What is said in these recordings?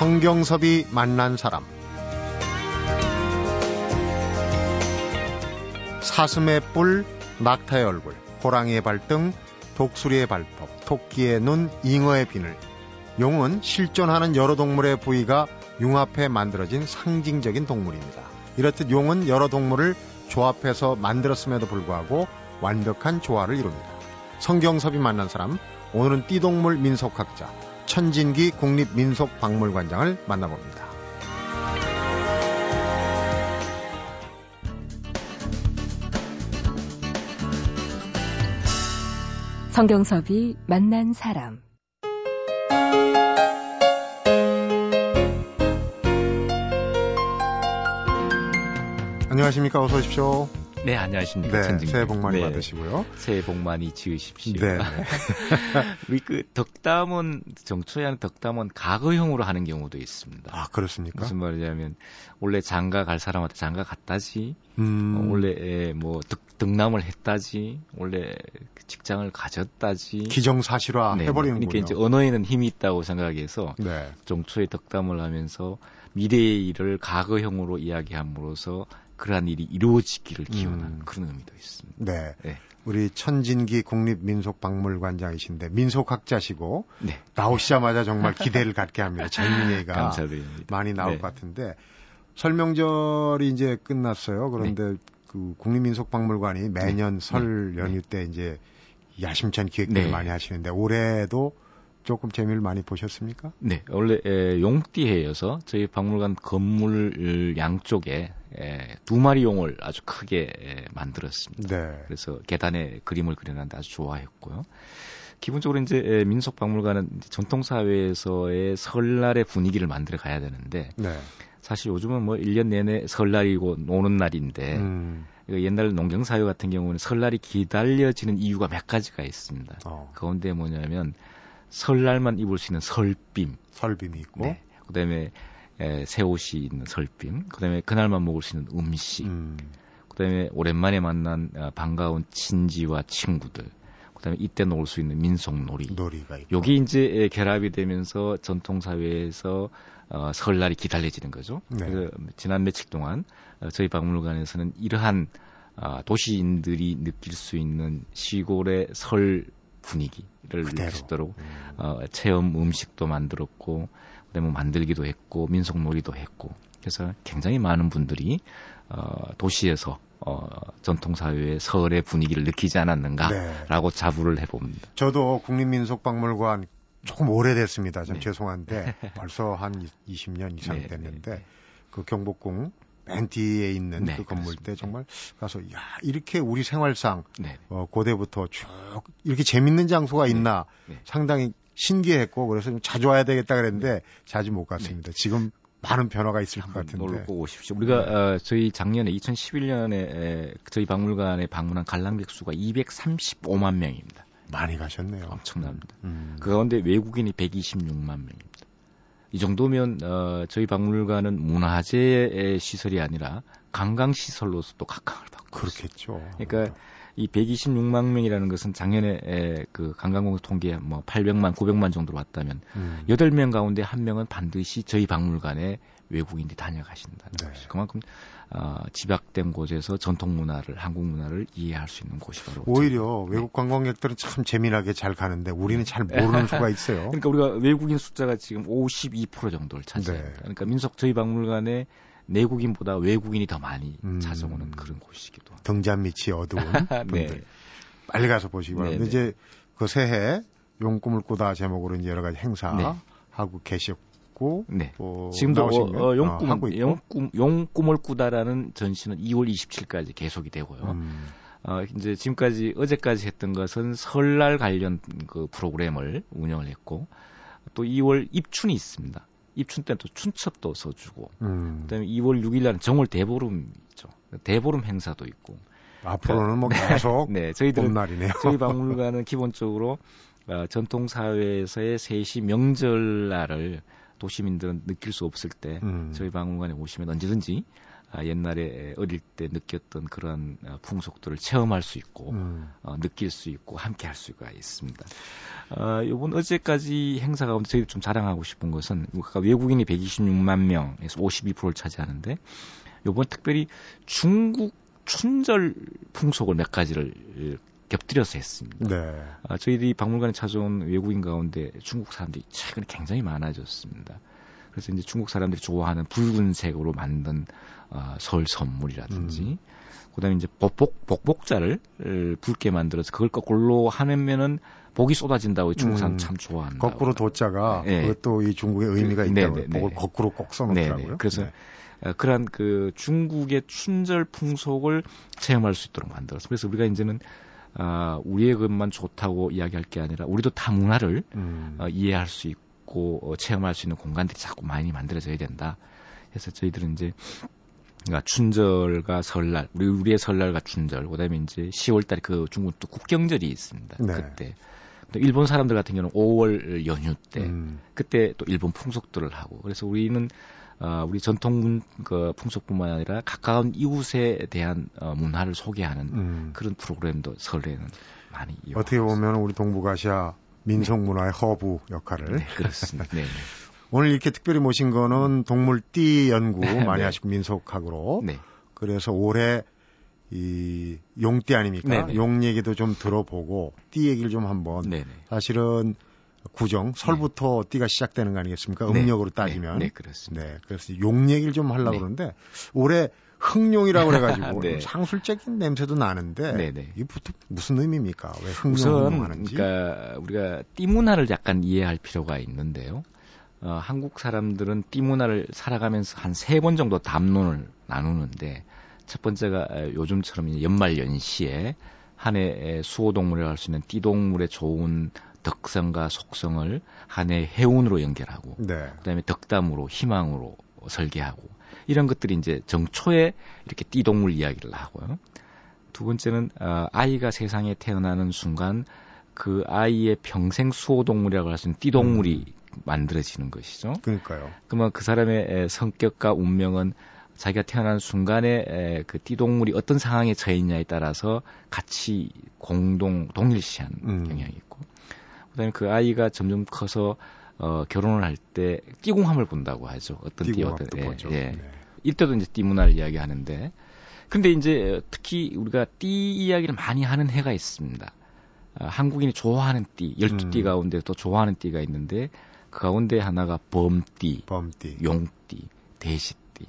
성경섭이 만난 사람 사슴의 뿔, 낙타의 얼굴, 호랑이의 발등, 독수리의 발톱, 토끼의 눈, 잉어의 비늘. 용은 실존하는 여러 동물의 부위가 융합해 만들어진 상징적인 동물입니다. 이렇듯 용은 여러 동물을 조합해서 만들었음에도 불구하고 완벽한 조화를 이룹니다. 성경섭이 만난 사람, 오늘은 띠동물 민속학자, 천진기 국립민속박물관장을 만나봅니다. 성경섭이 만난 사람 안녕하십니까. 어서 오십시오. 네, 안녕하십니까. 네, 새해 복 많이 네, 받으시고요. 새해 복 많이 지으십시오. 네. 우리 그 덕담은 정초에 하는 덕담은 가거형으로 하는 경우도 있습니다. 아, 그렇습니까? 무슨 말이냐면 원래 장가 갈 사람한테 장가 갔다지. 음. 어, 원래 뭐 득, 득남을 했다지. 원래 직장을 가졌다지. 기정사실화 네, 해버리는 그러니까 이제 언어에는 힘이 있다고 생각해서 네. 정초에 덕담을 하면서 미래의 일을 과거형으로 이야기함으로써 그러한 일이 이루어지기를 기원하는 음. 그런 의미도 있습니다. 네. 네. 우리 천진기 국립민속박물관장이신데 민속학자시고 네. 나오시자마자 정말 기대를 갖게 합니다. 재밌는 얘기가 감사드립니다. 많이 나올 네. 것 같은데 설명절이 이제 끝났어요. 그런데 네. 그 국립민속박물관이 매년 네. 설 네. 연휴 때 이제 야심찬 기획들을 많이 하시는데 올해도 조금 재미를 많이 보셨습니까? 네, 원래 에, 용띠해여서 저희 박물관 건물 양쪽에 에, 두 마리 용을 아주 크게 에, 만들었습니다. 네. 그래서 계단에 그림을 그려놨는데 아주 좋아했고요. 기본적으로 이제 에, 민속 박물관은 전통 사회에서의 설날의 분위기를 만들어 가야 되는데 네. 사실 요즘은 뭐 1년 내내 설날이고 노는 날인데 음. 옛날 농경 사회 같은 경우는 설날이 기다려지는 이유가 몇 가지가 있습니다. 어. 가운데 뭐냐면 설날만 입을 수 있는 설빔. 설빔이 있고. 네. 그다음에 에, 새 옷이 있는 설빔. 그다음에 그날만 먹을 수 있는 음식. 음. 그다음에 오랜만에 만난 어, 반가운 친지와 친구들. 그다음에 이때 놀 수 있는 민속놀이. 놀이가 있고. 여기 이제 결합이 되면서 전통 사회에서 어, 설날이 기다려지는 거죠. 네. 그래서 지난 며칠 동안 어, 저희 박물관에서는 이러한 어, 도시인들이 느낄 수 있는 시골의 설 분위기를 느낄 수 있도록 음. 어, 체험 음식도 만들었고 그다음에 뭐 만들기도 했고 민속놀이도 했고 그래서 굉장히 많은 분들이 어, 도시에서 어, 전통사회의 설의 분위기를 느끼지 않았는가라고 네. 자부를 해봅니다. 저도 국립민속박물관 조금 오래됐습니다. 좀 네. 죄송한데 벌써 한 20년 이상 네, 됐는데 네. 그 경복궁 맨 뒤에 있는 네, 그 건물 그렇습니다. 때 정말 가서 야 이렇게 우리 생활상 네. 어, 고대부터 쭉 이렇게 재밌는 장소가 네. 있나 네. 상당히 신기했고 그래서 좀 자주 와야 되겠다 그랬는데 네. 자주 못 갔습니다. 지금 많은 변화가 있을 것 같은데. 놀고 오십시오. 우리가 어, 저희 작년에 2011년에 에, 저희 박물관에 방문한 관람객 수가 235만 명입니다. 많이 가셨네요. 엄청납니다. 음. 그 가운데 외국인이 126만 명입니다. 이 정도면 어, 저희 박물관은 문화재 시설이 아니라 관광 시설로서도 각광을 받고 그렇겠죠. 있습니다. 그러니까 이 126만 명이라는 것은 작년에 에, 그 관광공사 통계 뭐 800만, 900만 정도로 왔다면 음. 8명 가운데 한 명은 반드시 저희 박물관에 외국인들이 다녀가신다는 네. 것이 그만큼 어, 집약된 곳에서 전통 문화를 한국 문화를 이해할 수 있는 곳이 바로 오히려 네. 외국 관광객들은 참 재미나게 잘 가는데 우리는 잘 모르는 수가 있어요. 그러니까 우리가 외국인 숫자가 지금 52% 정도를 차지합니다. 네. 그러니까 민속 저희 박물관에 내국인보다 외국인이 더 많이 음, 찾아오는 그런 곳이기도 합니다. 등잔 밑이 어두운 네. 분들 네. 빨리 가서 보시기 바랍니다. 네, 네. 이제 그 새해 용꿈을 꾸다 제목으로 이제 여러 가지 행사 네. 하고 계셨고 있고 네. 어, 지금도 어, 어, 용꿈, 어, 용꿈 용꿈을 꾸다라는 전시는 2월 27일까지 계속이 되고요. 음. 어, 이제 지금까지 어제까지 했던 것은 설날 관련 그 프로그램을 운영을 했고 또 2월 입춘이 있습니다. 입춘 때는 또 춘첩도 써주고 음. 그다음에 2월 6일 날은 정월 대보름이죠. 대보름 행사도 있고 앞으로는 뭐 계속 네, 저희들은 날이네요. 저희 박물관은 기본적으로 어, 전통 사회에서의 세시 명절 날을 도시민들은 느낄 수 없을 때 음. 저희 박물관에 오시면 언제든지 아, 옛날에 어릴 때 느꼈던 그런 어, 풍속들을 체험할 수 있고 음. 어, 느낄 수 있고 함께 할 수가 있습니다. 어, 이번 어제까지 행사 가운데 저희 좀 자랑하고 싶은 것은 외국인이 126만 명에서 52%를 차지하는데 이번 특별히 중국 춘절 풍속을 몇 가지를 곁들여서 했습니다. 네. 아, 저희들이 박물관에 찾아온 외국인 가운데 중국 사람들이 최근에 굉장히 많아졌습니다. 그래서 이제 중국 사람들이 좋아하는 붉은색으로 만든 어, 설 선물이라든지, 음. 그다음에 이제 복복 복복자를 붉게 만들어서 그걸 거꾸로 하면은 복이 쏟아진다고 중국 사람 음. 참 좋아한다. 거꾸로 도자가 네. 그것도 이 중국의 의미가 그, 있다고 네, 네, 복을 거꾸로 꼭 써놓더라고요. 네, 그래서 네. 어, 그러한 그 중국의 춘절 풍속을 체험할 수 있도록 만들었어. 그래서 우리가 이제는 아, 우리의 것만 좋다고 이야기할 게 아니라 우리도 다 문화를 음. 어, 이해할 수 있고 어, 체험할 수 있는 공간들이 자꾸 많이 만들어져야 된다. 그래서 저희들은 이제 그러니까 춘절과 설날, 우리 우리의 설날과 춘절, 그다음에 이제 10월달에 그 중국 또 국경절이 있습니다. 네. 그때 또 일본 사람들 같은 경우는 5월 연휴 때 음. 그때 또 일본 풍속들을 하고 그래서 우리는 어, 우리 전통 그 풍속뿐만 아니라 가까운 이웃에 대한 어, 문화를 소개하는 음. 그런 프로그램도 설레는 많이 어떻게 보면 우리 동북아시아 민속 문화의 허브 역할을 네, 그렇습니다. 네, 네. 오늘 이렇게 특별히 모신 거는 동물 띠 연구 네, 많이 네. 하시고 민속학으로 네. 그래서 올해 이 용띠 아닙니까? 용 얘기도 좀 들어보고 띠 얘기를 좀 한번 네네. 사실은 구정 설부터 네. 띠가 시작되는 거 아니겠습니까? 네. 음력으로 따지면. 네, 네 그렇습니다. 네, 그래서 용 얘기를 좀 하려고 네. 그러는데 올해 흑룡이라고 그래가지고 네. 상술적인 냄새도 나는데 네네. 이게 무슨 의미입니까? 왜 흑룡 하는지? 그러니까 우리가 띠 문화를 약간 이해할 필요가 있는데요. 어, 한국 사람들은 띠 문화를 살아가면서 한 세 번 정도 담론을 나누는데 첫 번째가 요즘처럼 연말 연시에 한 해 수호동물을 할 수 있는 띠동물의 좋은 덕성과 속성을 한해 해운으로 연결하고 네. 그다음에 덕담으로 희망으로 설계하고 이런 것들이 이제 정초에 이렇게 띠동물 이야기를 하고요. 두 번째는 어, 아이가 세상에 태어나는 순간 그 아이의 평생 수호 동물이라고 할 수 있는 띠동물이 음. 만들어지는 것이죠. 그러니까요. 그러면 그 사람의 성격과 운명은 자기가 태어난 순간에 그 띠동물이 어떤 상황에 처해 있냐에 따라서 같이 공동 동일시하는 음. 경향이 있고 그다음에 그 아이가 점점 커서 어, 결혼을 할 때 띠궁함을 본다고 하죠. 어떤 띠 어떤 예, 예. 네. 이때도 이제 띠 문화를 이야기하는데 근데 이제 특히 우리가 띠 이야기를 많이 하는 해가 있습니다. 아, 한국인이 좋아하는 띠, 열두 띠 음. 가운데 또 좋아하는 띠가 있는데 그 가운데 하나가 범띠, 범띠. 용띠, 대시띠.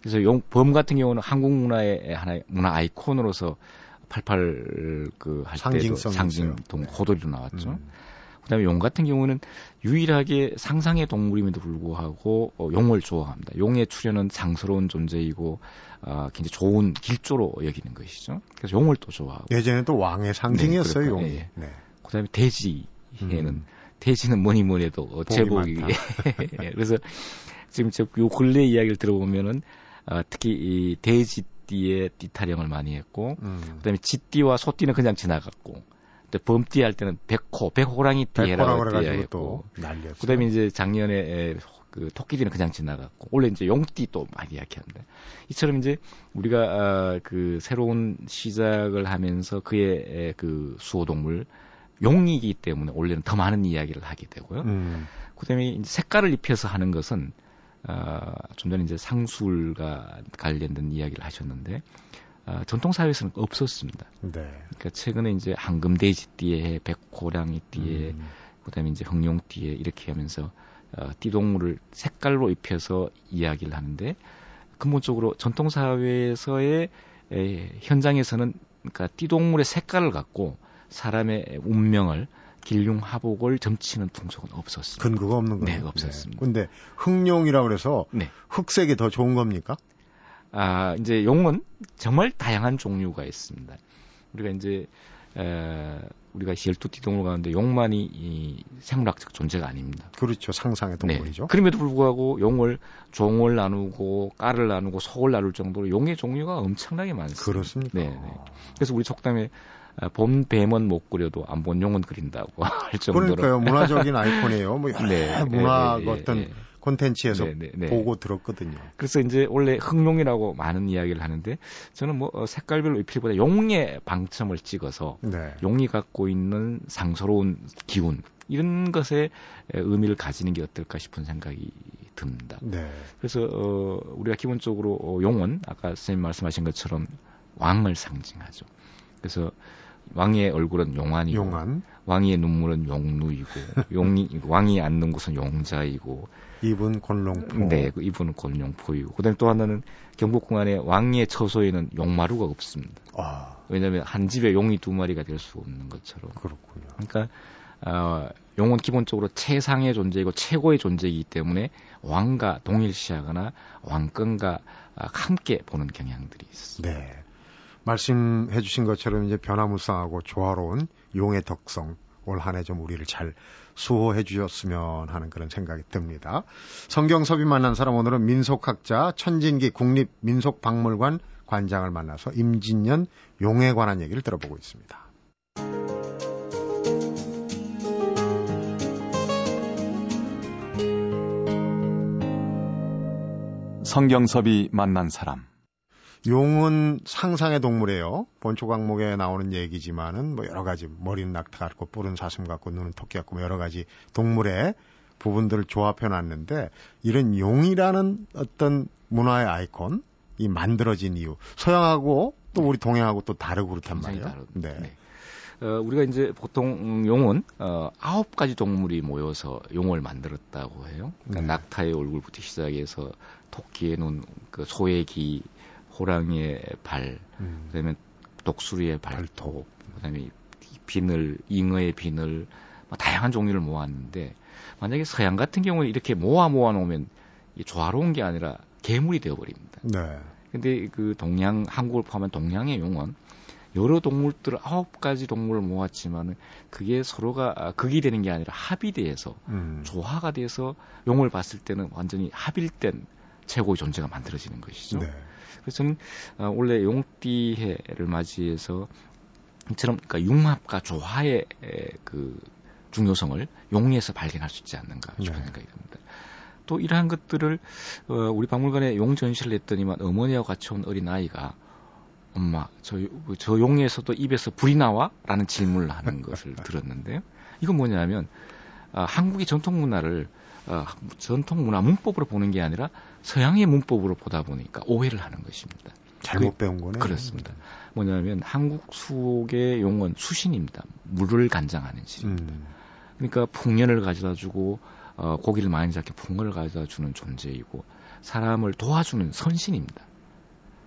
그래서 용, 범 같은 경우는 한국 문화의 하나의 문화 아이콘으로서 88 그할 때도 상징 동 네. 호돌이로 나왔죠. 음. 그다음에 용 같은 경우는 유일하게 상상의 동물임에도 불구하고 어, 용을 좋아합니다. 용의 출현은 장스러운 존재이고 어, 굉장히 좋은 길조로 여기는 것이죠. 그래서 용을 또 좋아하고 예전에 또 왕의 상징이었어요 네, 용이. 예. 네. 그다음에 돼지에는 음. 돼지는 뭐니 뭐니 해도 제복이 예. 그래서 지금 저요 근래 이야기를 들어보면은 어, 특히 이 돼지띠의 띠 타령을 많이 했고 음. 그다음에 쥐띠와 소띠는 그냥 지나갔고 범띠 할 때는 백호, 백호랑이 띠라고 띠했고 그다음에 이제 작년에 그 토끼띠는 그냥 지나갔고 원래 이제 용띠 또 많이 이야기하는데 이처럼 이제 우리가 아, 그 새로운 시작을 하면서 그의 그 수호동물 용이기 때문에 원래는 더 많은 이야기를 하게 되고요. 음. 그다음에 이제 색깔을 입혀서 하는 것은 아, 좀 전에 이제 상술과 관련된 이야기를 하셨는데 어, 전통 사회에서는 없었습니다. 네. 그러니까 최근에 이제 황금돼지띠에 백호랑이띠에 음. 그다음에 이제 흑룡띠에 이렇게 하면서 어, 띠동물을 색깔로 입혀서 이야기를 하는데 근본적으로 전통 사회에서의 에, 현장에서는 그러니까 띠동물의 색깔을 갖고 사람의 운명을 길흉하복을 점치는 풍속은 없었습니다. 근거가 없는 거예요. 네, 없었습니다. 네. 근데 흑룡이라고 그래서 네. 흑색이 더 좋은 겁니까? 아, 이제 용은 정말 다양한 종류가 있습니다. 우리가 이제 에, 우리가 열두띠 동물 가는데 용만이 이 생물학적 존재가 아닙니다. 그렇죠. 상상의 네. 동물이죠. 네. 그럼에도 불구하고 용을 종을 나누고 깔을 나누고 속을 나눌 정도로 용의 종류가 엄청나게 많습니다. 그렇습니까? 네, 네. 그래서 우리 속담에 아, 본 뱀은 못 그려도 안 본 용은 그린다고 할 정도로. 그러니까요. 문화적인 아이콘이에요. 뭐 여러 네, 문화 네, 네, 어떤 콘텐츠에서 네, 네, 네. 보고 들었거든요. 그래서 이제 원래 흑룡이라고 많은 이야기를 하는데 저는 뭐 어, 색깔별로 입힐보다 용의 방점을 찍어서 네. 용이 갖고 있는 상서로운 기운 이런 것에 의미를 가지는 게 어떨까 싶은 생각이 듭니다. 네. 그래서 어, 우리가 기본적으로 어, 용은 아까 선생님 말씀하신 것처럼 왕을 상징하죠. 그래서 왕의 얼굴은 용안이고 용안. 왕의 눈물은 용누이고 용이 왕이 앉는 곳은 용자이고 이분 곤룡포. 네, 그 이분은 곤룡포이고 그다음에 또 하나는 경복궁 안에 왕의 처소에는 용마루가 없습니다. 아. 왜냐하면 한 집에 용이 두 마리가 될 수 없는 것처럼. 그렇군요. 그러니까 어, 용은 기본적으로 최상의 존재이고 최고의 존재이기 때문에 왕과 동일시하거나 왕권과 함께 보는 경향들이 있습니다. 네. 말씀해 주신 것처럼 이제 변화무쌍하고 조화로운 용의 덕성 올 한 해 좀 우리를 잘 수호해 주셨으면 하는 그런 생각이 듭니다. 성경섭이 만난 사람 오늘은 민속학자 천진기 국립민속박물관 관장을 만나서 임진년 용에 관한 얘기를 들어보고 있습니다. 성경섭이 만난 사람 용은 상상의 동물이에요. 본초 강목에 나오는 얘기지만은 뭐 여러 가지 머리는 낙타 같고 뿔은 사슴 같고 눈은 토끼 같고 뭐 여러 가지 동물의 부분들을 조합해 놨는데 이런 용이라는 어떤 문화의 아이콘 이 만들어진 이유 서양하고 또 우리 동양하고 또 다르고 그렇단 말이에요. 네. 네. 어, 우리가 이제 보통 용은 어, 아홉 가지 동물이 모여서 용을 만들었다고 해요. 그러니까 네. 낙타의 얼굴부터 시작해서 토끼의 눈, 그 소의 기, 호랑이의 발, 음. 그다음에 독수리의 발톱, 그다음에 비늘, 잉어의 비늘, 뭐 다양한 종류를 모았는데 만약에 서양 같은 경우에 이렇게 모아 모아 놓으면 조화로운 게 아니라 괴물이 되어버립니다. 네. 근데 그 동양 한국을 포함한 동양의 용은 여러 동물들을 아홉 가지 동물을 모았지만은 그게 서로가 극이 되는 게 아니라 합의돼서 음. 조화가 돼서 용을 봤을 때는 완전히 합일된 최고의 존재가 만들어지는 것이죠. 네. 그래서 저는 어, 원래 용띠해를 맞이해서 이처럼 그러니까 융합과 조화의 에, 그 중요성을 용리에서 발견할 수 있지 않는가 싶은 네. 생각이 듭니다. 또 이러한 것들을 어, 우리 박물관에 용 전시를 했더니만 어머니와 같이 온 어린 아이가 엄마 저, 저 용에서도 입에서 불이 나와?라는 질문을 하는 것을 들었는데요. 이건 뭐냐면 아, 한국의 전통 문화를 어, 전통 문화 문법으로 보는 게 아니라 서양의 문법으로 보다 보니까 오해를 하는 것입니다. 잘못 그, 배운 거네. 그렇습니다. 뭐냐면 한국 수옥의 용어는 수신입니다. 물을 간장하는 신. 음. 그러니까 풍년을 가져다 주고 어, 고기를 많이 잡게 풍년을 가져다 주는 존재이고 사람을 도와주는 선신입니다.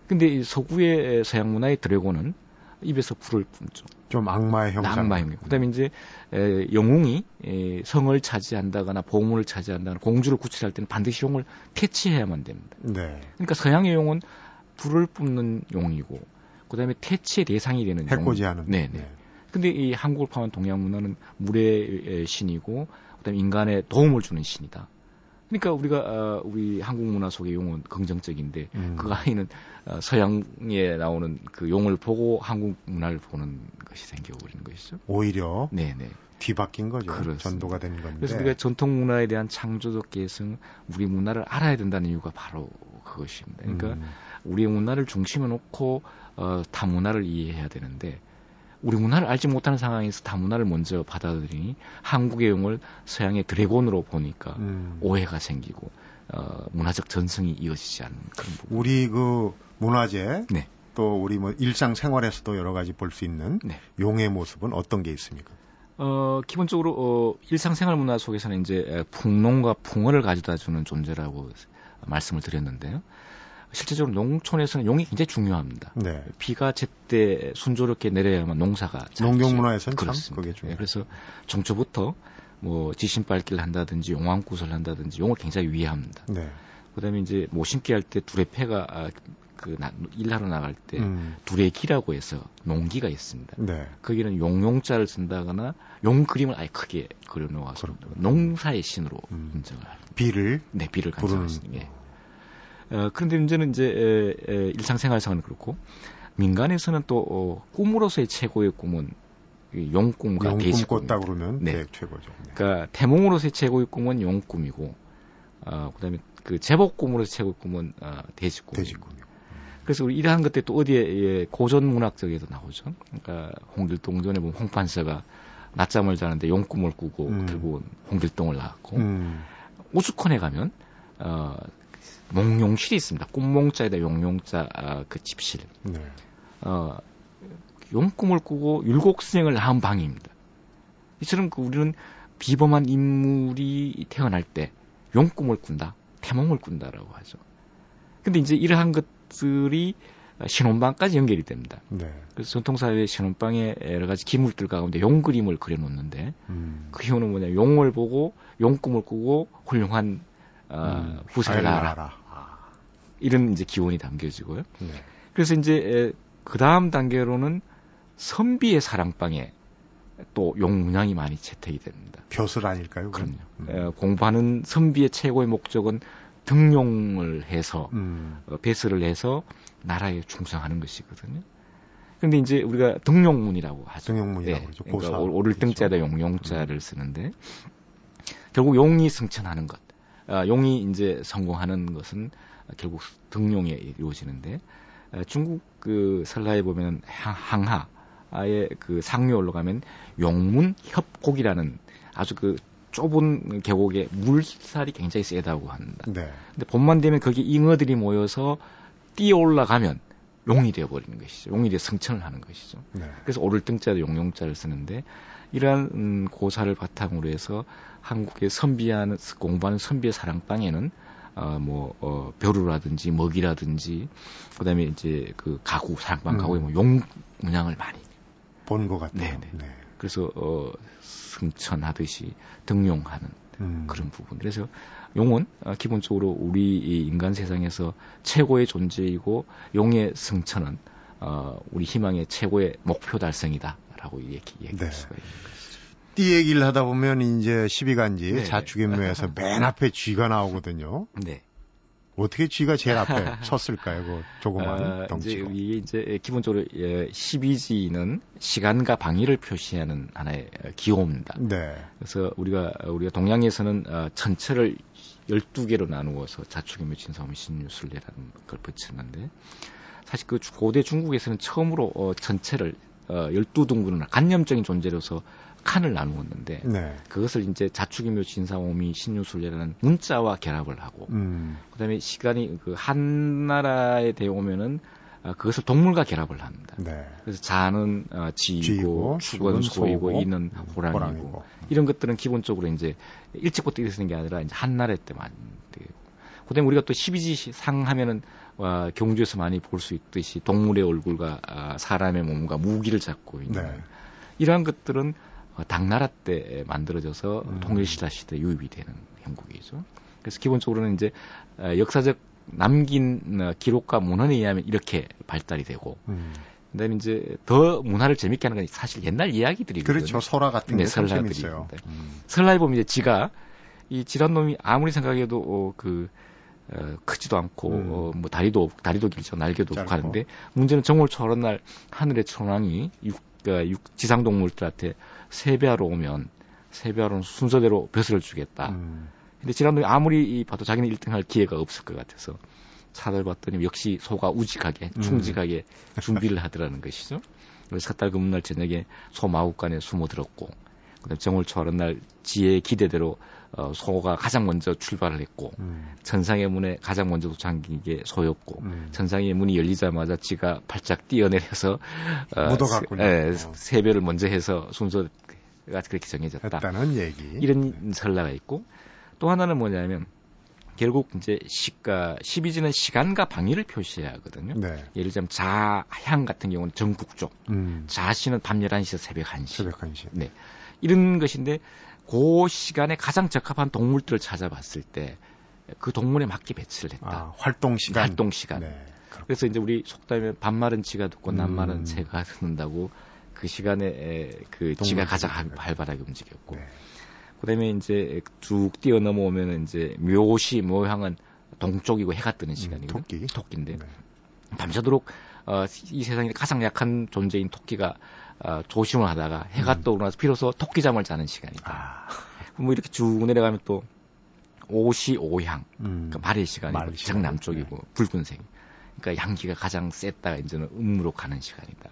근데 이 서구의 서양 문화의 드래곤은 입에서 불을 뿜죠. 좀 악마의 형상. 악마의 형상. 그다음에 이제 에, 영웅이 에, 성을 차지한다거나 보물을 차지한다거나 공주를 구출할 때는 반드시 용을 퇴치해야만 됩니다. 네. 그러니까 서양의 용은 불을 뿜는 용이고 그다음에 퇴치의 대상이 되는 해코지 하는. 네, 네. 근데 이 한국을 포함한 동양 문화는 물의 신이고 그다음에 인간에 도움을 주는 신이다. 그러니까 우리가 어, 우리 한국 문화 속의 용은 긍정적인데 음. 그 아이는 어, 서양에 나오는 그 용을 보고 한국 문화를 보는 것이 생겨버리는 것이죠. 오히려 네네. 뒤바뀐 거죠. 그렇습니다. 전도가 된 건데. 그래서 우리가 전통 문화에 대한 창조적 계승, 우리 문화를 알아야 된다는 이유가 바로 그것입니다. 그러니까 음. 우리 문화를 중심에 놓고 어, 타 문화를 이해해야 되는데 우리 문화를 알지 못하는 상황에서 다 문화를 먼저 받아들이니 한국의 용을 서양의 드래곤으로 보니까 음. 오해가 생기고 어, 문화적 전승이 이어지지 않는 그런 부분. 우리 그 문화재 네. 또 우리 뭐 일상 생활에서도 여러 가지 볼 수 있는 네. 용의 모습은 어떤 게 있습니까? 어, 기본적으로 어, 일상생활 문화 속에서는 이제 풍농과 풍어를 가져다 주는 존재라고 말씀을 드렸는데요. 실제적으로 농촌에서는 용이 굉장히 중요합니다. 네. 비가 제때 순조롭게 내려야만 농사가 농경 문화에서는 참 그게 중요해요. 네, 그래서 정초부터 뭐 지신 빨기를 한다든지 용왕굿을 한다든지 용을 굉장히 위해합니다. 네. 그다음에 이제 모심기 할 때 두레패가 아, 그 나, 일하러 나갈 때 음. 두레기라고 해서 농기가 있습니다. 네. 거기는 용용자를 쓴다거나 용 그림을 아예 크게 그려놓아서 농사의 신으로 음. 인정을 합니다. 비를 네 비를 간장하시는 게. 어, 그런데 문제는 이제 에, 에, 일상생활상은 그렇고 민간에서는 또 어, 꿈으로서의 최고의 꿈은 용꿈과 대지꿈. 꿨다 그러면 네. 네, 최고죠. 네. 그러니까 태몽으로서의 최고의 꿈은 용꿈이고 어, 그다음에 그 제복 꿈으로서 최고 꿈은 어, 돼지 꿈. 돼지 꿈. 그래서 우리 이러한 것들 또 어디에 예, 고전 문학적에도 나오죠. 그러니까 홍길동전에 보면 홍판서가 낮잠을 자는데 용꿈을 꾸고 음. 들고 홍길동을 낳았고 음. 우스콘에 가면 어 몽용실이 있습니다. 꿈몽자에다 용용자 아, 그 집실. 네. 어 용꿈을 꾸고 율곡스생을 낳은 방입니다. 이처럼 그 우리는 비범한 인물이 태어날 때 용꿈을 꾼다, 태몽을 꾼다라고 하죠. 근데 이제 이러한 것 것들이 신혼방까지 연결이 됩니다. 네. 그래서 전통사회 신혼방에 여러 가지 기물들 가운데 용 그림을 그려놓는데 음. 그 이유는 뭐냐 용을 보고 용 꿈을 꾸고 훌륭한 어, 음. 후세를 낳아라. 아. 이런 이제 기원이 담겨지고요. 네. 그래서 이제 그 다음 단계로는 선비의 사랑방에 또 용문양이 많이 채택이 됩니다. 벼슬 아닐까요? 그럼요. 음. 에, 공부하는 선비의 최고의 목적은 등용을 해서 음. 어, 배설을 해서 나라에 충성하는 것이거든요. 근데 이제 우리가 등용문이라고 하죠. 등용문이라고 네. 그러니까 오를 등자에다 그렇죠. 용용자를 음. 쓰는데 결국 용이 승천하는 것, 아, 용이 이제 성공하는 것은 결국 등용에 이루어지는데 아, 중국 그 설라에 보면 항하 아예 그 상류 올라가면 용문 협곡이라는 아주 그 좁은 계곡에 물살이 굉장히 세다고 합니다. 네. 근데 봄만 되면 거기 잉어들이 모여서 뛰어 올라가면 용이 되어버리는 것이죠. 용이 되어 승천을 하는 것이죠. 네. 그래서 오를 등자도 용용자를 쓰는데 이러한 음, 고사를 바탕으로 해서 한국의 선비하는 공부하는 선비의 사랑방에는 어, 뭐, 어, 벼루라든지 먹이라든지, 그 다음에 이제 그 가구, 사랑방 음. 가구에 뭐용 문양을 많이 본 것 같아요. 네네. 네. 그래서 어, 승천하듯이 등용하는 음. 그런 부분. 그래서 용은 어, 기본적으로 우리 인간 세상에서 최고의 존재이고 용의 승천은 어, 우리 희망의 최고의 목표 달성이다라고 얘기, 얘기할 네. 수가 있는 것이 죠. 띠 얘기를 하다 보면 이제 12간지 네. 자축인묘에서 맨 앞에 쥐가 나오거든요. 네. 어떻게 쥐가 제일 앞에 섰을까요? 그 조그만 어, 덩치가. 이제 이게 이제 기본적으로 예, 12지는 시간과 방위를 표시하는 하나의 기호입니다. 네. 그래서 우리가 우리가 동양에서는 어, 전체를 12개로 나누어서 자축이며 진사오미 신유술례라는 걸 붙였는데 사실 그 고대 중국에서는 처음으로 어, 전체를 어, 12등분을 간념적인 존재로서 칸을 나누었는데 네. 그것을 이제 자축이묘 진사오미 신유술례라는 문자와 결합을 하고 음. 그다음에 시간이 그 한 나라에 되어오면은 어, 그것을 동물과 결합을 합니다. 네. 그래서 자는 어, 지이고, 축은 소이고, 음, 호랑이고, 호랑이고, 이런 것들은 기본적으로 이제 일찍부터 일어서는 게 아니라 이제 한 나라 때만 되고. 그다음에 우리가 또 12지 상 하면은 어, 경주에서 많이 볼 수 있듯이 동물의 얼굴과 어, 사람의 몸과 무기를 잡고 있는 네. 이러한 것들은 어, 당나라 때 만들어져서 음. 통일시대 시대 유입이 되는 형국이죠. 그래서 기본적으로는 이제 어, 역사적 남긴 어, 기록과 문헌에 의하면 이렇게 발달이 되고 음. 그다음에 이제 더 문화를 재밌게 하는 건 사실 옛날 이야기들이거든요. 그렇죠. 설화 같은 네, 설화들이. 음. 설화에 보면 이제 지가 이 지란 놈이 아무리 생각해도 어, 그 어, 크지도 않고 음. 어, 뭐 다리도 다리도 길죠 날개도 짧고 하는데 문제는 정월 초하는 날 하늘의 천왕이 육, 육 지상 동물들한테 세배하러 오면 세배하러는 순서대로 벼슬을 주겠다. 음. 근데 지난번에 아무리 봐도 자기는 1등할 기회가 없을 것 같아서 차를 봤더니 역시 소가 우직하게 음. 충직하게 음. 준비를 하더라는 것이죠. 그래서 삿달 금날 저녁에 소 마구간에 숨어들었고 그다음 정월 초하는 날 지혜의 기대대로 어, 소가 가장 먼저 출발을 했고 음. 천상의 문에 가장 먼저 도착한 게 소였고 음. 천상의 문이 열리자마자 지가 발짝 뛰어내려서 어, 묻어갔군요. 예, 세배를 먼저 해서 순서가 그렇게 정해졌다. 했다는 얘기. 이런 네. 설라가 있고 또 하나는 뭐냐면 결국 이제 시가 12지는 시간과 방위를 표시하거든요. 네. 예를 들자면 자향 같은 경우는 전국적, 음. 자시는 밤 11시에서 새벽 1시. 새벽 1시. 네. 이런 것인데 그 시간에 가장 적합한 동물들을 찾아봤을 때 그 동물에 맞게 배치를 했다. 아, 활동 시간. 활동 시간. 네, 그래서 이제 우리 속담에 밤 마른 쥐가 듣고 낮 마른 음. 새가 듣는다고 그 시간에 그 쥐가 가장 활발하게 움직였고. 네. 그다음에 이제 쭉 뛰어 넘어오면 이제 묘시 묘향은 동쪽이고 해가 뜨는 음, 시간이고 음, 토끼 토끼인데 네. 밤새도록 어, 이 세상에 가장 약한 존재인 토끼가 어, 조심을 하다가 해가 음. 떠오르면서 비로소 토끼잠을 자는 시간이다. 아. 뭐 이렇게 쭉 내려가면 또 오시 오향, 음. 그러니까 말의 시간이 말 정남쪽이고 네. 붉은색. 그러니까 향기가 가장 셌다가 이제는 음으로 가는 시간이다.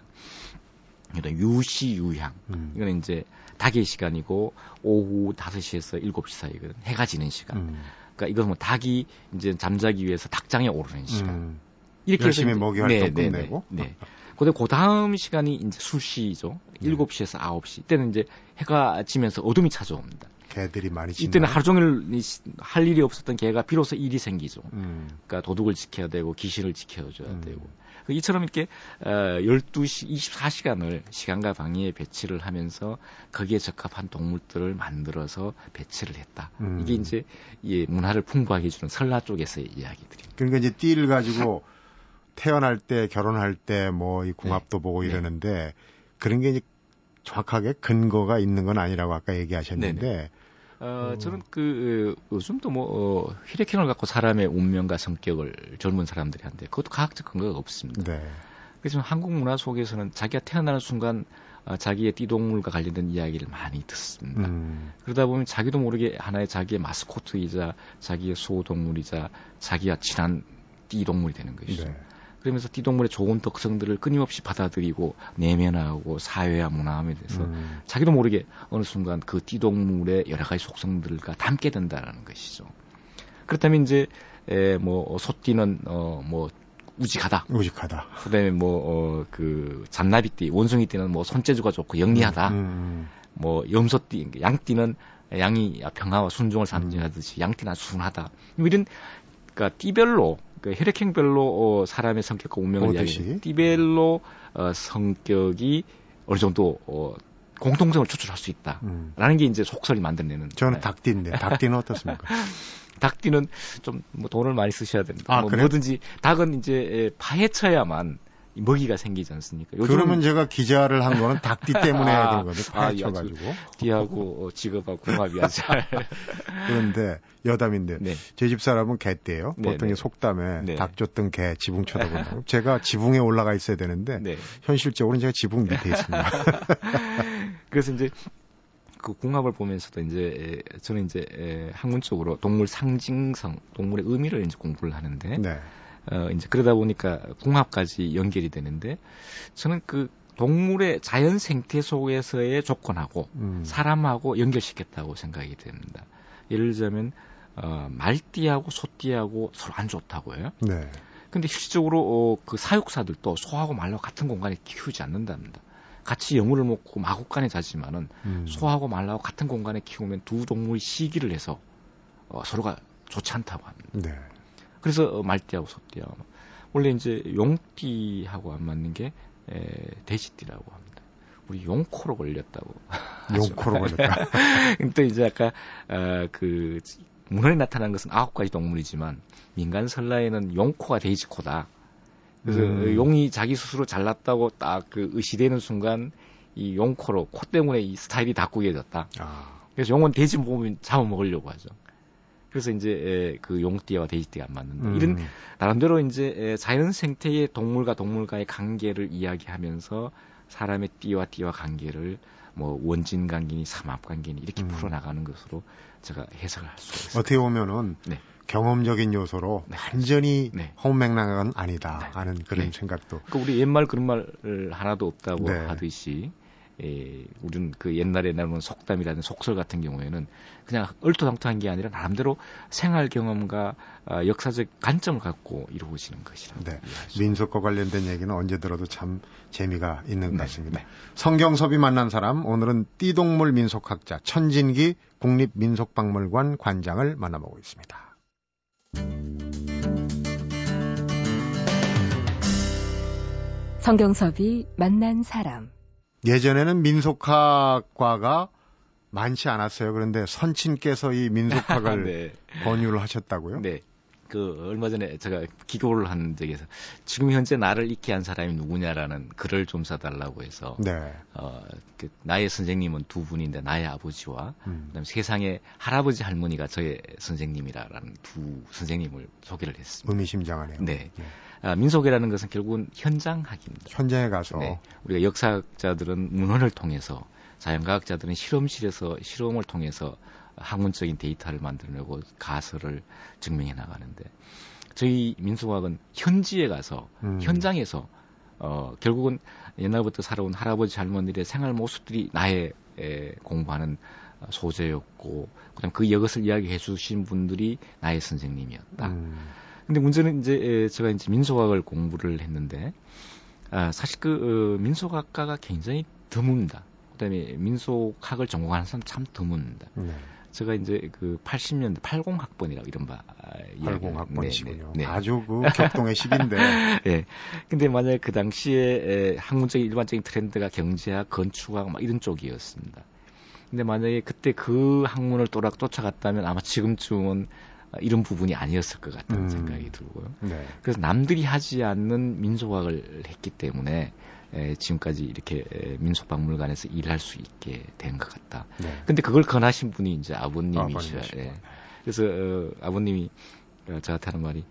그러니까 유시 유향. 음. 이거는 이제 닭의 시간이고 오후 5시에서 7시 사이거든. 해가 지는 시간. 음. 그러니까 이건 뭐 닭이 이제 잠자기 위해서 닭장에 오르는 시간. 음. 이렇게 열심히 먹이 활동 네, 끝내고. 네. 네. 근데 그 다음 시간이 이제 술시죠. 네. 7시에서 9시. 이때는 이제 해가 지면서 어둠이 찾아옵니다. 개들이 많이 진다. 이때는 하루 종일 할 일이 없었던 개가 비로소 일이 생기죠. 음. 그러니까 도둑을 지켜야 되고 귀신을 지켜줘야 음. 되고. 그 이처럼 이렇게 어 12시 24시간을 시간과 방위에 배치를 하면서 거기에 적합한 동물들을 만들어서 배치를 했다. 음. 이게 이제 이 문화를 풍부하게 해주는 설라 쪽에서의 이야기들입니다. 그러니까 이제 띠를 가지고 태어날 때 결혼할 때 뭐 이 궁합도 네. 보고 네. 이러는데 네. 그런 게 이제 정확하게 근거가 있는 건 아니라고 아까 얘기하셨는데 네네. 어, 음. 저는 그 요즘도 뭐 어, 혈액형을 갖고 사람의 운명과 성격을 젊은 사람들이 한데 그것도 과학적 근거가 없습니다. 네. 그래서 한국 문화 속에서는 자기가 태어나는 순간 어, 자기의 띠동물과 관련된 이야기를 많이 듣습니다. 음. 그러다 보면 자기도 모르게 하나의 자기의 마스코트이자 자기의 소동물이자 자기와 친한 띠동물이 되는 것이죠. 네. 그러면서 띠동물의 좋은 특성들을 끊임없이 받아들이고 내면하고 사회와 문화함에 대해서 음. 자기도 모르게 어느 순간 그 띠동물의 여러 가지 속성들과 담게 된다라는 것이죠. 그렇다면 이제 에, 뭐 소띠는 어뭐 우직하다. 우직하다. 그다음에 뭐 어, 그 잔나비띠, 원숭이띠는 뭐 손재주가 좋고 영리하다. 음, 음, 음. 뭐 염소띠, 양띠는 양이 평화와 순종을 상징하듯이 양띠는 순하다. 뭐 이런 그러니까 띠별로 그 혈액형 별로 어, 사람의 성격과 운명을 이야기하는 띠별로 어, 성격이 어느 정도 어, 공통성을 추출할 수 있다라는 음. 게 이제 속설이 만들어내는. 저는 네. 닭띠인데 닭띠는 어떻습니까? 닭띠는 좀 뭐 돈을 많이 쓰셔야 됩니다. 아, 뭐 뭐든지 닭은 이제 파헤쳐야만 먹이가 생기지 않습니까? 그러면 제가 기자를 한 거는 닭띠 때문에 해야 되는 거죠. 파헤쳐가지고. 아, 띠하고 어, 직업하고 궁합이 아주 잘. 그런데 여담인데 네. 제집 사람은 개띠예요. 네, 보통 네. 속담에 네. 닭 줬던 개 지붕 쳐다본다고. 제가 지붕에 올라가 있어야 되는데 네. 현실적으로는 제가 지붕 밑에 있습니다. 그래서 이제 그 궁합을 보면서도 이제 저는 이제 학문적으로 동물 상징성, 동물의 의미를 이제 공부를 하는데 네. 어, 이제 그러다 보니까 궁합까지 연결이 되는데 저는 그 동물의 자연 생태 속에서의 조건하고 음. 사람하고 연결시켰다고 생각이 됩니다. 예를 들자면 어, 말띠하고 소띠하고 서로 안 좋다고 해요. 네. 근데 실질적으로 어, 그 사육사들도 소하고 말하고 같은 공간에 키우지 않는답니다. 같이 영우를 먹고 마구간에 자지만은 음. 소하고 말하고 같은 공간에 키우면 두 동물이 시기를 해서 어, 서로가 좋지 않다고 합니다. 네. 그래서 어, 말띠하고 소띠하고 원래 이제 용띠하고 안 맞는 게 에, 돼지띠라고 합니다. 우리 용코로 걸렸다고. 용코로 걸렸다. 또 이제 아까 어, 그 문헌에 나타난 것은 아홉 가지 동물이지만 민간 설라에는 용코가 돼지코다. 그래서 음. 용이 자기 스스로 잘났다고 딱 그 의시되는 순간 이 용코로 코 때문에 이 스타일이 다 꾸겨졌다. 아. 그래서 용은 돼지 먹으면 잡아먹으려고 하죠. 그래서 이제 그 용띠와 돼지띠가 안 맞는다. 음. 이런 나름대로 이제 자연 생태의 동물과 동물과의 관계를 이야기하면서 사람의 띠와 띠와 관계를 뭐 원진 관계니 삼합 관계니 이렇게 음. 풀어나가는 것으로 제가 해석을 할수 있습니다. 어떻게 보면은 네. 경험적인 요소로 네. 완전히 네. 홈맥락은 아니다 네. 하는 그런 네. 생각도. 그 우리 옛말 그런 말 하나도 없다고 네. 하듯이 에, 우리는 그 옛날에 나오는 속담이라든 속설 같은 경우에는 그냥 얼토당토한 게 아니라 나름대로 생활 경험과 어, 역사적 관점을 갖고 이루어지는 것이라고. 네. 민속과 관련된 얘기는 언제 들어도 참 재미가 있는 것 네, 같습니다. 네. 성경섭이 만난 사람 오늘은 띠동물 민속학자 천진기 국립민속박물관 관장을 만나보고 있습니다. 성경섭이 만난 사람 예전에는 민속학과가 많지 않았어요. 그런데 선친께서 이 민속학을 네. 권유를 하셨다고요? 네. 그 얼마 전에 제가 기고를 한 적에서 지금 현재 나를 잊게 한 사람이 누구냐라는 글을 좀 써달라고 해서 네. 어, 그 나의 선생님은 두 분인데 나의 아버지와 음. 그다음에 세상에 할아버지 할머니가 저의 선생님이라는 두 선생님을 소개를 했습니다. 의미심장하네요. 네. 네. 아, 민속이라는 것은 결국은 현장학입니다. 현장에 가서 네. 우리가 역사학자들은 문헌을 통해서 자연과학자들은 실험실에서 실험을 통해서 학문적인 데이터를 만들어내고 가설을 증명해 나가는데 저희 민속학은 현지에 가서 음. 현장에서 어 결국은 옛날부터 살아온 할아버지 할머니들의 생활 모습들이 나의 에, 공부하는 소재였고 그다음 그 이것을 이야기해 주신 분들이 나의 선생님이었다. 음. 근데 문제는 이제 제가 이제 민속학을 공부를 했는데 아, 사실 그 어, 민속학과가 굉장히 드뭅니다. 그다음에 민속학을 전공하는 사람 참 드뭅니다. 네. 제가 이제 그 80년대 80학번이라고 이른바 80학번이시군요. 네, 네, 네. 아주 그 격동의 시기인데. 예. 근데 만약에 그 당시에 학문적인 일반적인 트렌드가 경제학, 건축학 막 이런 쪽이었습니다. 근데 만약에 그때 그 학문을 또락 쫓아갔다면 아마 지금쯤은 이런 부분이 아니었을 것 같다는 음. 생각이 들고요. 네. 그래서 남들이 하지 않는 민속학을 했기 때문에 에, 지금까지 이렇게 에, 민속박물관에서 일할 수 있게 된 것 같다. 네. 근데 그걸 권하신 분이 이제 아버님이셔. 예. 그래서 어, 아버님이 어, 저한테 하는 말이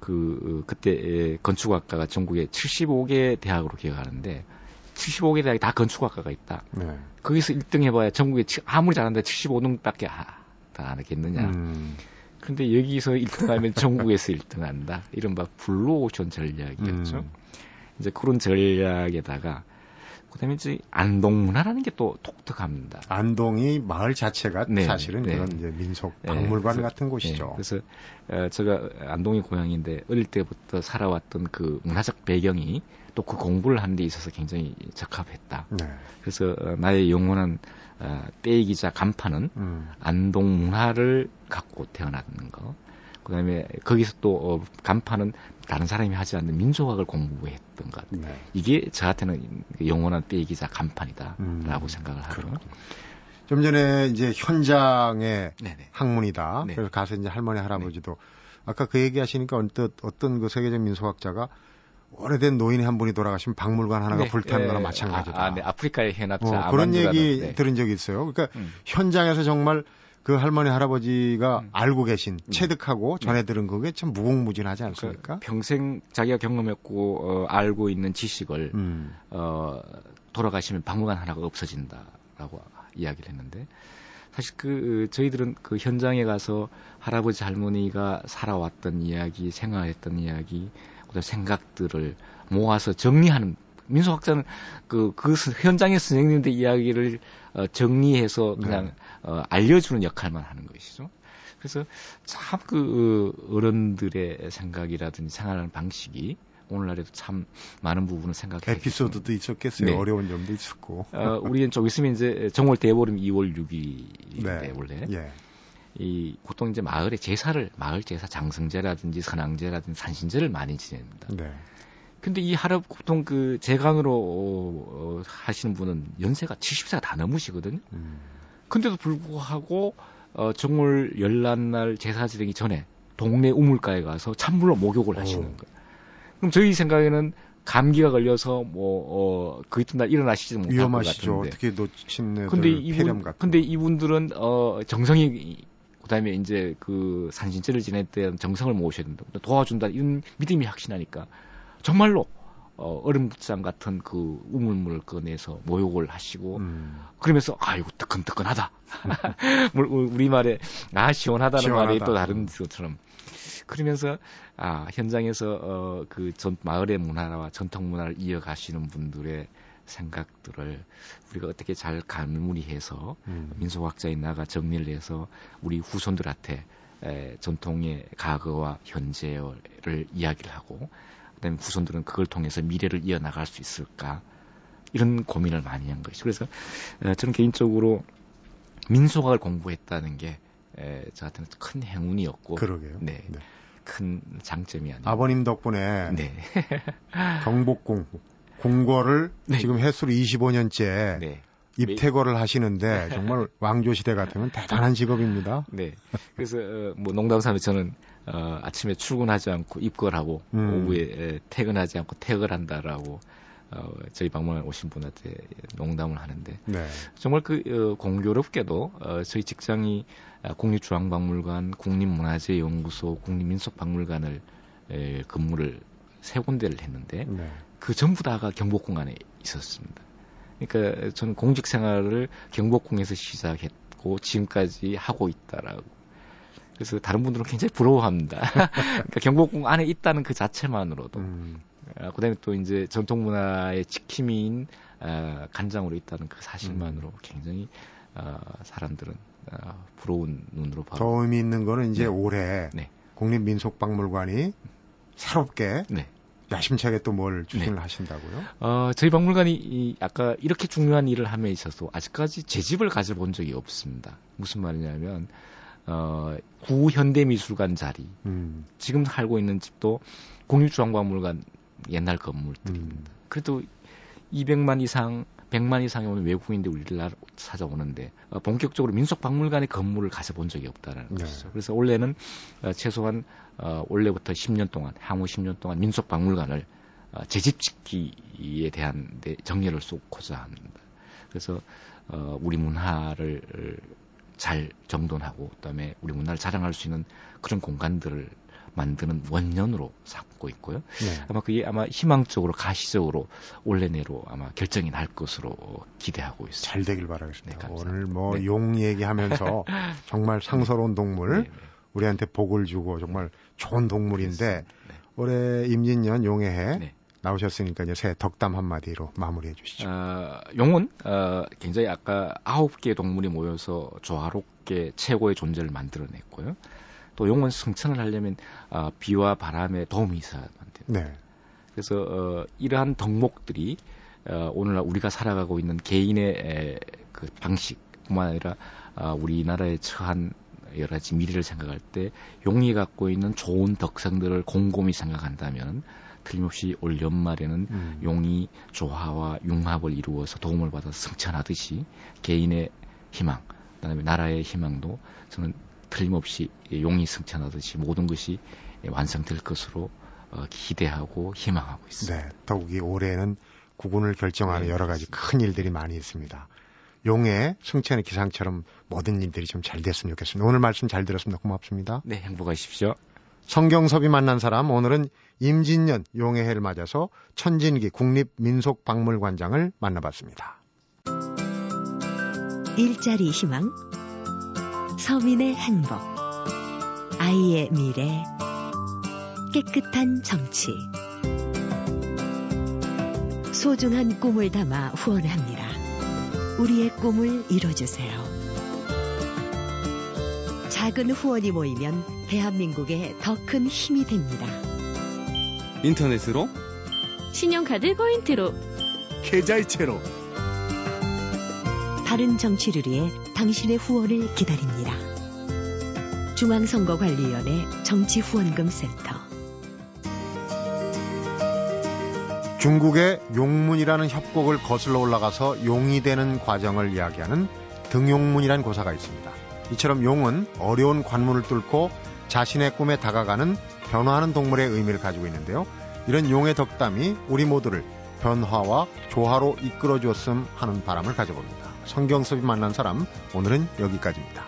그 어, 그때 에, 건축학과가 전국에 75개 대학으로 기억하는데 75개 대학이 다 건축학과가 있다. 네. 거기서 1등 해봐야 전국에 아무리 잘하는데 75등밖에 아, 안 하겠느냐. 음. 근데 여기서 1등하면 전국에서 1등한다. 이른바 블루오션 전략이었죠. 음. 이제 그런 전략에다가 그다음에 이제 안동 문화라는 게 또 독특합니다. 안동이 마을 자체가 네, 사실은 네. 그런 이제 민속 네, 박물관 네, 같은 곳이죠. 네, 그래서 어, 제가 안동이 고향인데 어릴 때부터 살아왔던 그 문화적 배경이 또 그 공부를 하는 데 있어서 굉장히 적합했다. 네. 그래서 어, 나의 영원한 어, 빼기자 간판은 음. 안동 문화를 갖고 태어났는 거. 그다음에 거기서 또 어, 간판은 다른 사람이 하지 않는 민족학을 공부했던 것. 네. 이게 저한테는 영원한 빼기자 간판이다라고 음, 생각을 하고. 좀 전에 이제 현장의 네네. 학문이다. 네. 그래서 가서 이제 할머니 할아버지도 네. 아까 그 얘기하시니까 어떤 어떤 그 세계적 민속학자가 오래된 노인이 한 분이 돌아가시면 박물관 하나가 네, 불타는 거나 예, 마찬가지다. 아, 아, 네. 아프리카의 해납자. 어, 그런 얘기 네. 들은 적이 있어요. 그러니까 음. 현장에서 정말 그 할머니 할아버지가 음. 알고 계신 음. 체득하고 네. 전해 들은 그게 참 무궁무진하지 않습니까? 그 평생 자기가 경험했고 어, 알고 있는 지식을 음. 어, 돌아가시면 박물관 하나가 없어진다라고 이야기를 했는데 사실 그 저희들은 그 현장에 가서 할아버지 할머니가 살아왔던 이야기, 생활했던 이야기, 그다음 생각들을 모아서 정리하는 민속학자는 그, 그 현장의 선생님들 이야기를 어, 정리해서 그냥 네. 어, 알려주는 역할만 하는 것이죠. 그래서 참 그 어른들의 생각이라든지 생활하는 방식이 오늘날에도 참 많은 부분을 생각해. 에피소드도 있었겠어요. 네. 어려운 점도 있었고. 어, 우리는 좀 있으면 이제 정월 대보름 2월 6일인데 네. 원래. 예. 이 보통 이제 마을에 제사를 마을 제사 장성제라든지 선왕제라든지 산신제를 많이 지냅니다. 네. 근데 이 할아 보통 그 재간으로 어, 어, 하시는 분은 연세가 70세가 다 넘으시거든요. 음. 근데도 불구하고 어, 정월 열난날 제사 지내기 전에 동네 우물가에 가서 찬물로 목욕을 오. 하시는 거예요. 그럼 저희 생각에는 감기가 걸려서 뭐, 어, 그 이튿날 일어나시지 못할 위험하시죠. 것 같은데. 어떻게 놓친 애들 근데 이분, 근데 이분들은, 어, 정성이, 그 다음에 이제 그 산신제를 지낼 때 정성을 모으셔야 된다. 도와준다. 이런 믿음이 확신하니까 정말로 어, 얼음장 같은 그 우물물을 꺼내서 모욕을 하시고 음. 그러면서 아이고 뜨끈뜨끈하다. 우리 말에 아 시원하다는 시원하다. 말이 또 다른 것처럼 그러면서 아 현장에서 어, 그 전 마을의 문화와 전통 문화를 이어가시는 분들의 생각들을 우리가 어떻게 잘 가물이해서 음. 민속학자인 나가 정리를 해서 우리 후손들한테 에, 전통의 과거와 현재를 이야기를 하고 그다음에 후손들은 그걸 통해서 미래를 이어나갈 수 있을까 이런 고민을 많이 한 것이죠. 그래서 에, 저는 개인적으로 민속학을 공부했다는 게 에, 저한테는 큰 행운이었고, 그러게요. 네, 네. 큰 장점이 아니에요. 아버님 덕분에 네. 경복궁 공거를 네. 지금 횟수로 25년째 네. 입퇴거를 하시는데 정말 왕조 시대 같으면 대단한 직업입니다. 네. 그래서 어, 뭐 농담 삼아 저는 어, 아침에 출근하지 않고 입거하고 음. 오후에 에, 퇴근하지 않고 퇴근한다라고 어, 저희 방문에 오신 분한테 농담을 하는데 네. 정말 그 어, 공교롭게도 어, 저희 직장이 아, 국립중앙박물관, 국립문화재연구소, 국립민속박물관을 에, 근무를 세 군데를 했는데 네. 그 전부 다가 경복궁 안에 있었습니다. 그러니까 저는 공직 생활을 경복궁에서 시작했고 고 지금까지 하고 있다라고. 그래서 다른 분들은 굉장히 부러워합니다. 그러니까 경복궁 안에 있다는 그 자체만으로도. 음. 아, 그다음에 또 이제 전통 문화의 지킴이인 아, 간장으로 있다는 그 사실만으로 음. 굉장히 아, 사람들은 아, 부러운 눈으로 봐. 더 의미 있는 거는 이제 네. 올해 네. 국립민속박물관이 새롭게 네. 야심차게 또 뭘 추진을 네. 하신다고요? 어, 저희 박물관이 이, 아까 이렇게 중요한 일을 함에 있어서 아직까지 재집을 가져본 적이 없습니다. 무슨 말이냐면 어, 구현대미술관 자리, 음. 지금 살고 있는 집도 국립중앙박물관 옛날 건물들입니다. 음. 그래도 200만 이상 100만 이상의 오는 외국인들이 우리를 찾아오는데 어, 본격적으로 민속박물관의 건물을 가서 본 적이 없다는 네. 것이죠. 그래서 올해는 어, 최소한 어, 올해부터 10년 동안 향후 10년 동안 민속박물관을 어, 재집 짓기에 대한 데 정리를 쏟고자 합니다. 그래서 어, 우리 문화를 잘 정돈하고 그다음에 우리 문화를 자랑할 수 있는 그런 공간들을 만드는 원년으로 삼고 있고요. 네. 아마 그게 아마 희망적으로 가시적으로 올해 내로 아마 결정이 날 것으로 기대하고 있습니다. 잘 되길 바라겠습니다. 네, 오늘 뭐용 네. 얘기하면서 정말 상서로운 동물 네, 네. 우리한테 복을 주고 정말 좋은 동물인데 네. 올해 임진년 용해해 네. 나오셨으니까 이제 새 덕담 한마디로 마무리해 주시죠. 어, 용은 어, 굉장히 아까 아홉 개 동물이 모여서 조화롭게 최고의 존재를 만들어냈고요. 또 용은 승천을 하려면 어, 비와 바람에 도움이 있어야만 됩니다. 네. 그래서 어, 이러한 덕목들이 어, 오늘날 우리가 살아가고 있는 개인의 에, 그 방식뿐만 아니라 어, 우리나라에 처한 여러 가지 미래를 생각할 때 용이 갖고 있는 좋은 덕성들을 곰곰이 생각한다면 틀림없이 올 연말에는 음. 용이 조화와 융합을 이루어서 도움을 받아서 승천하듯이 개인의 희망, 그다음에 나라의 희망도 저는 틀림없이 용이 승천하듯이 모든 것이 완성될 것으로 어, 기대하고 희망하고 있습니다. 네, 더욱이 올해는 구군을 결정하는 네, 여러 가지 큰 일들이 많이 있습니다. 용의 승천의 기상처럼 모든 일들이 좀 잘 됐으면 좋겠습니다. 오늘 말씀 잘 들었습니다. 고맙습니다. 네, 행복하십시오. 성경섭이 만난 사람 오늘은 임진년 용의 해를 맞아서 천진기 국립민속박물관장을 만나봤습니다. 일자리 희망 서민의 행복, 아이의 미래, 깨끗한 정치. 소중한 꿈을 담아 후원합니다. 우리의 꿈을 이뤄주세요. 작은 후원이 모이면 대한민국의 더큰 힘이 됩니다. 인터넷으로, 신용카드 포인트로, 계좌이체로. 바른 정치를 위해 당신의 후원을 기다립니다. 중앙선거관리위원회 정치후원금 센터 중국의 용문이라는 협곡을 거슬러 올라가서 용이 되는 과정을 이야기하는 등용문이란 고사가 있습니다. 이처럼 용은 어려운 관문을 뚫고 자신의 꿈에 다가가는 변화하는 동물의 의미를 가지고 있는데요. 이런 용의 덕담이 우리 모두를 변화와 조화로 이끌어 주었음 하는 바람을 가져봅니다. 성경섭이 만난 사람 오늘은 여기까지입니다.